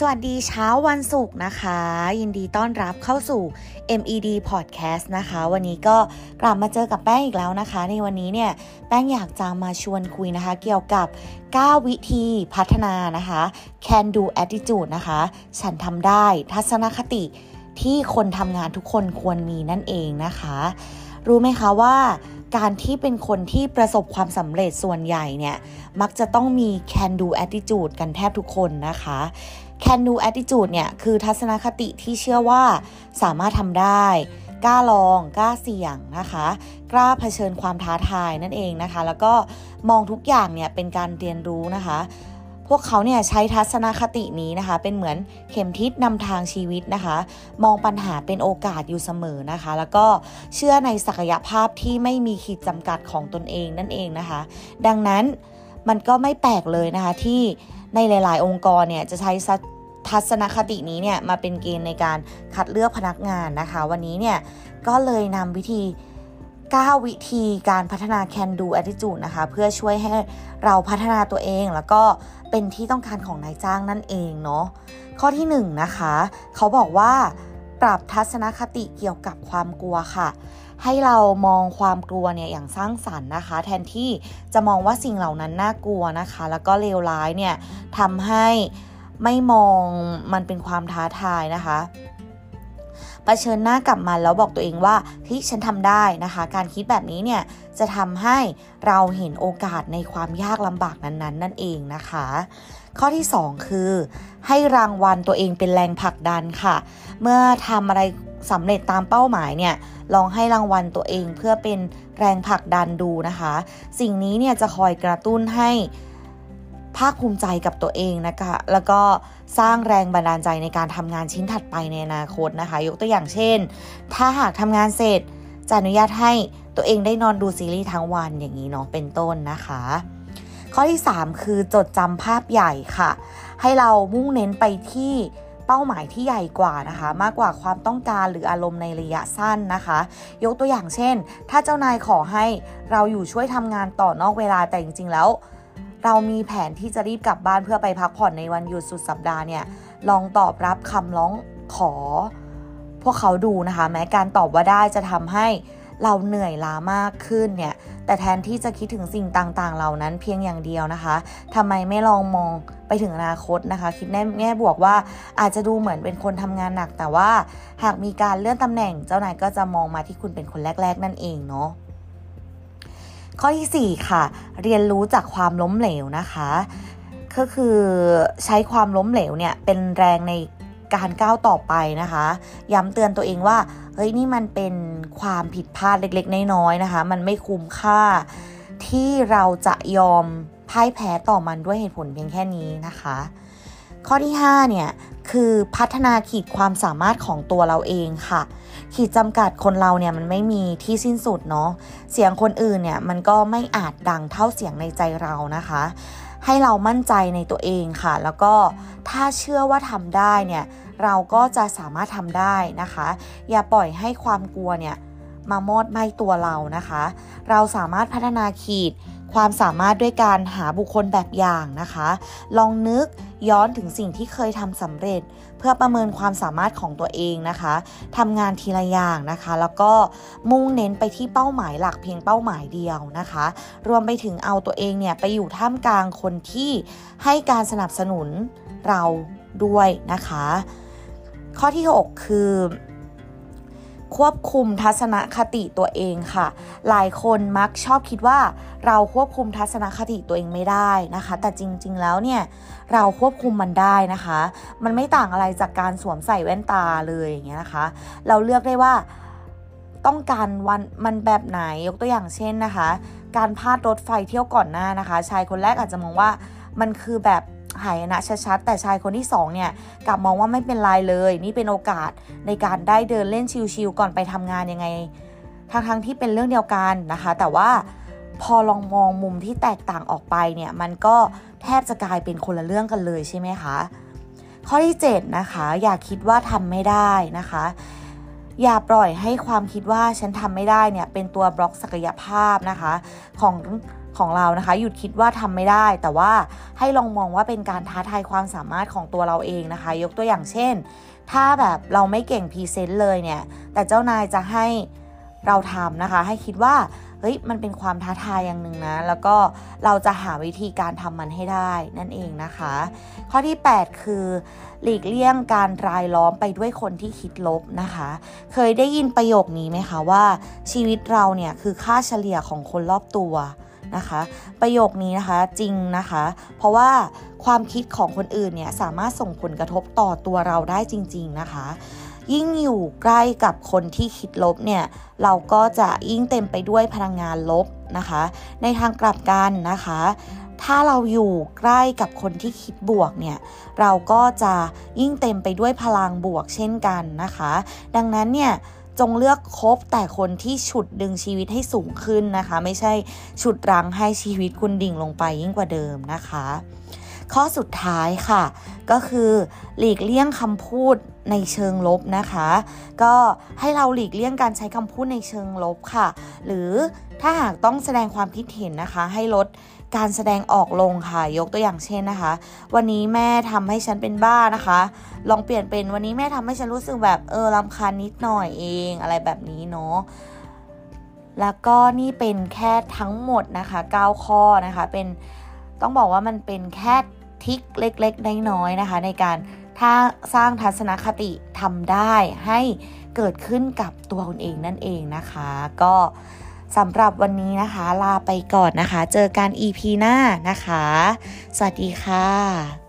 สวัสดีเช้าวันศุกร์นะคะ ยินดีต้อนรับเข้าสู่ MED Podcast นะคะ วันนี้ก็กลับมาเจอกับแป้งอีกแล้วนะคะ ในวันนี้เนี่ยแป้งอยากจะมาชวนคุยนะคะ เกี่ยวกับ 9 วิธีพัฒนานะคะ Can do attitude นะคะ ฉันทำได้ทัศนคติที่คนทำงานทุกคนควรมีนั่นเองนะคะ รู้ไหมคะว่าการที่เป็นคนที่ประสบความสำเร็จส่วนใหญ่เนี่ย มักจะต้องมี can do attitude กันแทบทุกคนนะคะ can do attitude เนี่ย คือทัศนคติที่เชื่อว่าสามารถทำได้ กล้าลอง กล้าเสี่ยงนะคะ กล้าเผชิญความท้าทายนั่นเองนะคะ แล้วก็มองทุกอย่างเนี่ยเป็นการเรียนรู้นะคะ พวกเขาเนี่ยใช้ทัศนคตินี้นะคะ เป็นเหมือนเข็มทิศนำทางชีวิตนะคะ มองปัญหาเป็นโอกาสอยู่เสมอนะคะ แล้วก็เชื่อในศักยภาพที่ไม่มีขีดจำกัดของตนเองนั่นเองนะคะ ดังนั้นมันก็ไม่แปลกเลยนะคะที่ ในหลาย ๆ องค์กรเนี่ยจะใช้ทัศนคตินี้เนี่ยมาเป็นเกณฑ์ในการคัดเลือกพนักงานนะคะ วันนี้เนี่ยก็เลยนำวิธี 9 วิธีการพัฒนา can do attitude นะคะ เพื่อช่วยให้เราพัฒนาตัวเองแล้วก็เป็นที่ต้องการของนายจ้างนั่นเองเนาะข้อที่ 1นนะคะ เขาบอกว่าปรับทัศนคติเกี่ยวกับความกลัวค่ะ ให้เรามองความกลัวเนี่ยอย่างสร้างสรรค์นะคะ แทนที่จะมองว่าสิ่งเหล่านั้นน่ากลัวนะคะ แล้วก็เลวร้ายเนี่ยทำให้ไม่มองมันเป็นความท้าทายนะคะ เผชิญหน้ากับมันแล้วบอกตัวเองว่าเฮ้ยฉันทำได้นะคะ การคิดแบบนี้เนี่ยจะทำให้เราเห็นโอกาสในความยากลำบากนั้นๆ นั่นเองนะคะ ข้อที่ 2 คือ ให้รางวัลตัวเองเป็นแรงผลักดันค่ะ เมื่อทำอะไรสำเร็จตามเป้าหมายเนี่ยลองให้รางวัลตัวเองเพื่อเป็นแรงผลักดันดูนะคะ สิ่งนี้เนี่ยจะคอยกระตุ้นให้ ภาคภูมิใจกับตัวเองนะคะ แล้วก็สร้างแรงบันดาลใจในการทำงานชิ้นถัดไปในอนาคตนะคะ ยกตัวอย่างเช่น ถ้าหากทำงานเสร็จจะอนุญาตให้ตัวเองได้นอนดูซีรีส์ทั้งวันอย่างนี้เนาะเป็นต้นนะคะ ข้อที่ 3 คือจดจำภาพใหญ่ค่ะ ให้เรามุ่งเน้นไปที่เป้าหมายที่ใหญ่กว่านะคะ มากกว่าความต้องการหรืออารมณ์ในระยะสั้นนะคะ ยกตัวอย่างเช่น ถ้าเจ้านายขอให้เราอยู่ช่วยทำงานต่อนอกเวลาแต่จริงๆแล้ว เรามีแผนที่จะรีบกลับบ้านเพื่อไปพักผ่อนในวันหยุดสุดสัปดาห์เนี่ย ลองตอบรับคำร้องขอ พวกเขาดูนะคะ แม้การตอบว่าได้จะทำให้เราเหนื่อยล้ามากขึ้นเนี่ย แต่แทนที่จะคิดถึงสิ่งต่างๆ เหล่านั้นเพียงอย่างเดียวนะคะทำไมไม่ลองมองไปถึงอนาคตนะคะ คิดแน่แง่บวกว่าอาจจะดูเหมือนเป็นคนทำงานหนัก แต่ว่าหากมีการเลื่อนตำแหน่ง เจ้านายก็จะมองมาที่คุณเป็นคนแรก ๆ นั่นเองเนาะ ข้อที่ 4 ค่ะ เรียนรู้จากความล้มเหลวนะคะ ก็คือใช้ความล้มเหลวเนี่ยเป็นแรงในการก้าวต่อไปนะคะ ย้ำเตือนตัวเองว่าเฮ้ยนี่มันเป็นความผิดพลาดเล็กๆ น้อยๆนะคะ มันไม่คุ้มค่าที่เราจะยอมพ่ายแพ้ต่อมันด้วยเหตุผลเพียงแค่นี้นะคะ ข้อที่ 5 เนี่ย คือพัฒนาขีดความสามารถของตัวเราเองค่ะ ขีดจำกัดคนเราเนี่ยมันไม่มีที่สิ้นสุดเนาะเสียงคนอื่นเนี่ยมันก็ไม่อาจดังเท่าเสียงในใจเรานะคะ ให้เรามั่นใจในตัวเองค่ะ แล้วก็ถ้าเชื่อว่าทำได้เนี่ยเราก็จะสามารถทำได้นะคะ อย่าปล่อยให้ความกลัวเนี่ยมามอดไหม้ตัวเรานะคะ เราสามารถพัฒนาขีด ความสามารถด้วยการหาบุคคลแบบอย่างนะคะ ลองนึกย้อนถึงสิ่งที่เคยทำสำเร็จ เพื่อประเมินความสามารถของตัวเองนะคะทำงานทีละอย่างนะคะ แล้วก็มุ่งเน้นไปที่เป้าหมายหลักเพียงเป้าหมายเดียวนะคะ รวมไปถึงเอาตัวเองเนี่ยไปอยู่ท่ามกลางคนที่ให้การสนับสนุนเราด้วยนะคะ ข้อที่ 6 คือ ควบคุมทัศนคติตัวเองค่ะ หลายคนมักชอบคิดว่าเราควบคุมทัศนคติตัวเองไม่ได้นะคะ แต่จริงๆแล้วเนี่ยเราควบคุมมันได้นะคะ มันไม่ต่างอะไรจากการสวมใส่แว่นตาเลยอย่างเงี้ยนะคะ เราเลือกได้ว่าต้องการวันมันแบบไหนยกตัวอย่างเช่นนะคะ การพาดรถไฟเที่ยวก่อนหน้านะคะ ชายคนแรกอาจจะมองว่ามันคือแบบ หายนะชัดๆแต่ชายคนที่2เนี่ยกลับมองว่าไม่เป็นไรเลย นี่เป็นโอกาสในการได้เดินเล่นชิลๆก่อนไปทำงานยังไงทั้งๆที่เป็นเรื่องเดียวกันนะคะ แต่ว่าพอลองมองมุมที่แตกต่างออกไปเนี่ยมันก็แทบจะกลายเป็นคนละเรื่องกันเลยใช่ไหมคะข้อที่ 7 นะคะ อย่าคิดว่าทำไม่ได้นะคะ อย่าปล่อยให้ความคิดว่าฉันทำไม่ได้เนี่ยเป็นตัวบล็อกศักยภาพนะคะ ของ ของเรานะคะ หยุดคิดว่าทำไม่ได้ แต่ว่าให้ลองมองว่าเป็นการท้าทายความสามารถของตัวเราเองนะคะ ยกตัวอย่างเช่น ถ้าแบบเราไม่เก่งพรีเซนต์เลยเนี่ย แต่เจ้านายจะให้เราทำนะคะ ให้คิดว่าเฮ้ยมันเป็นความท้าทายอย่างหนึ่งนะ แล้วก็เราจะหาวิธีการทำมันให้ได้นั่นเองนะคะ ข้อที่ 8 คือ หลีกเลี่ยงการรายล้อมไปด้วยคนที่คิดลบนะคะ เคยได้ยินประโยคนี้ไหมคะว่าชีวิตเราเนี่ยคือค่าเฉลี่ยของคนรอบตัว นะคะ ประโยคนี้นะคะจริงนะคะ เพราะว่าความคิดของคนอื่นเนี่ยสามารถส่งผลกระทบต่อตัวเราได้จริง ๆนะคะ ยิ่งอยู่ใกล้กับคนที่คิดลบเนี่ยเราก็จะยิ่งเต็มไปด้วยพลังงานลบนะคะ ในทางกลับกันนะคะถ้าเราอยู่ใกล้กับคนที่คิดบวกเนี่ยเราก็จะยิ่งเต็มไปด้วยพลังบวกเช่นกันนะคะ ดังนั้นเนี่ย จงเลือกคบแต่คนที่ฉุดดึงชีวิตให้สูงขึ้นนะคะ ไม่ใช่ฉุดรั้งให้ชีวิตคุณดิ่งลงไปยิ่งกว่าเดิมนะคะ ข้อสุดท้ายค่ะ ก็คือหลีกเลี่ยงคำพูดในเชิงลบนะคะ ก็ให้เราหลีกเลี่ยงการใช้คำพูดในเชิงลบค่ะ หรือถ้าหากต้องแสดงความคิดเห็นนะคะ ให้ลดการแสดงออกลงค่ะ ยกตัวอย่างเช่นนะคะ วันนี้แม่ทำให้ฉันเป็นบ้านะคะ ลองเปลี่ยนเป็นวันนี้แม่ทำให้ฉันรู้สึกแบบเออรำคาญนิดหน่อยเองอะไรแบบนี้เนาะแล้วก็นี่เป็นแค่ทั้งหมดนะคะ 9 ข้อนะคะ เป็นต้องบอกว่ามันเป็นแค่ ทิกเล็กๆ น้อยๆนะคะ ในการถ้าสร้างทัศนคติทำได้ให้เกิดขึ้นกับตัวคุณเองนั่นเองนะคะ ก็สำหรับวันนี้นะคะ ลาไปก่อนนะคะ เจอกัน EP หน้านะคะ สวัสดีค่ะ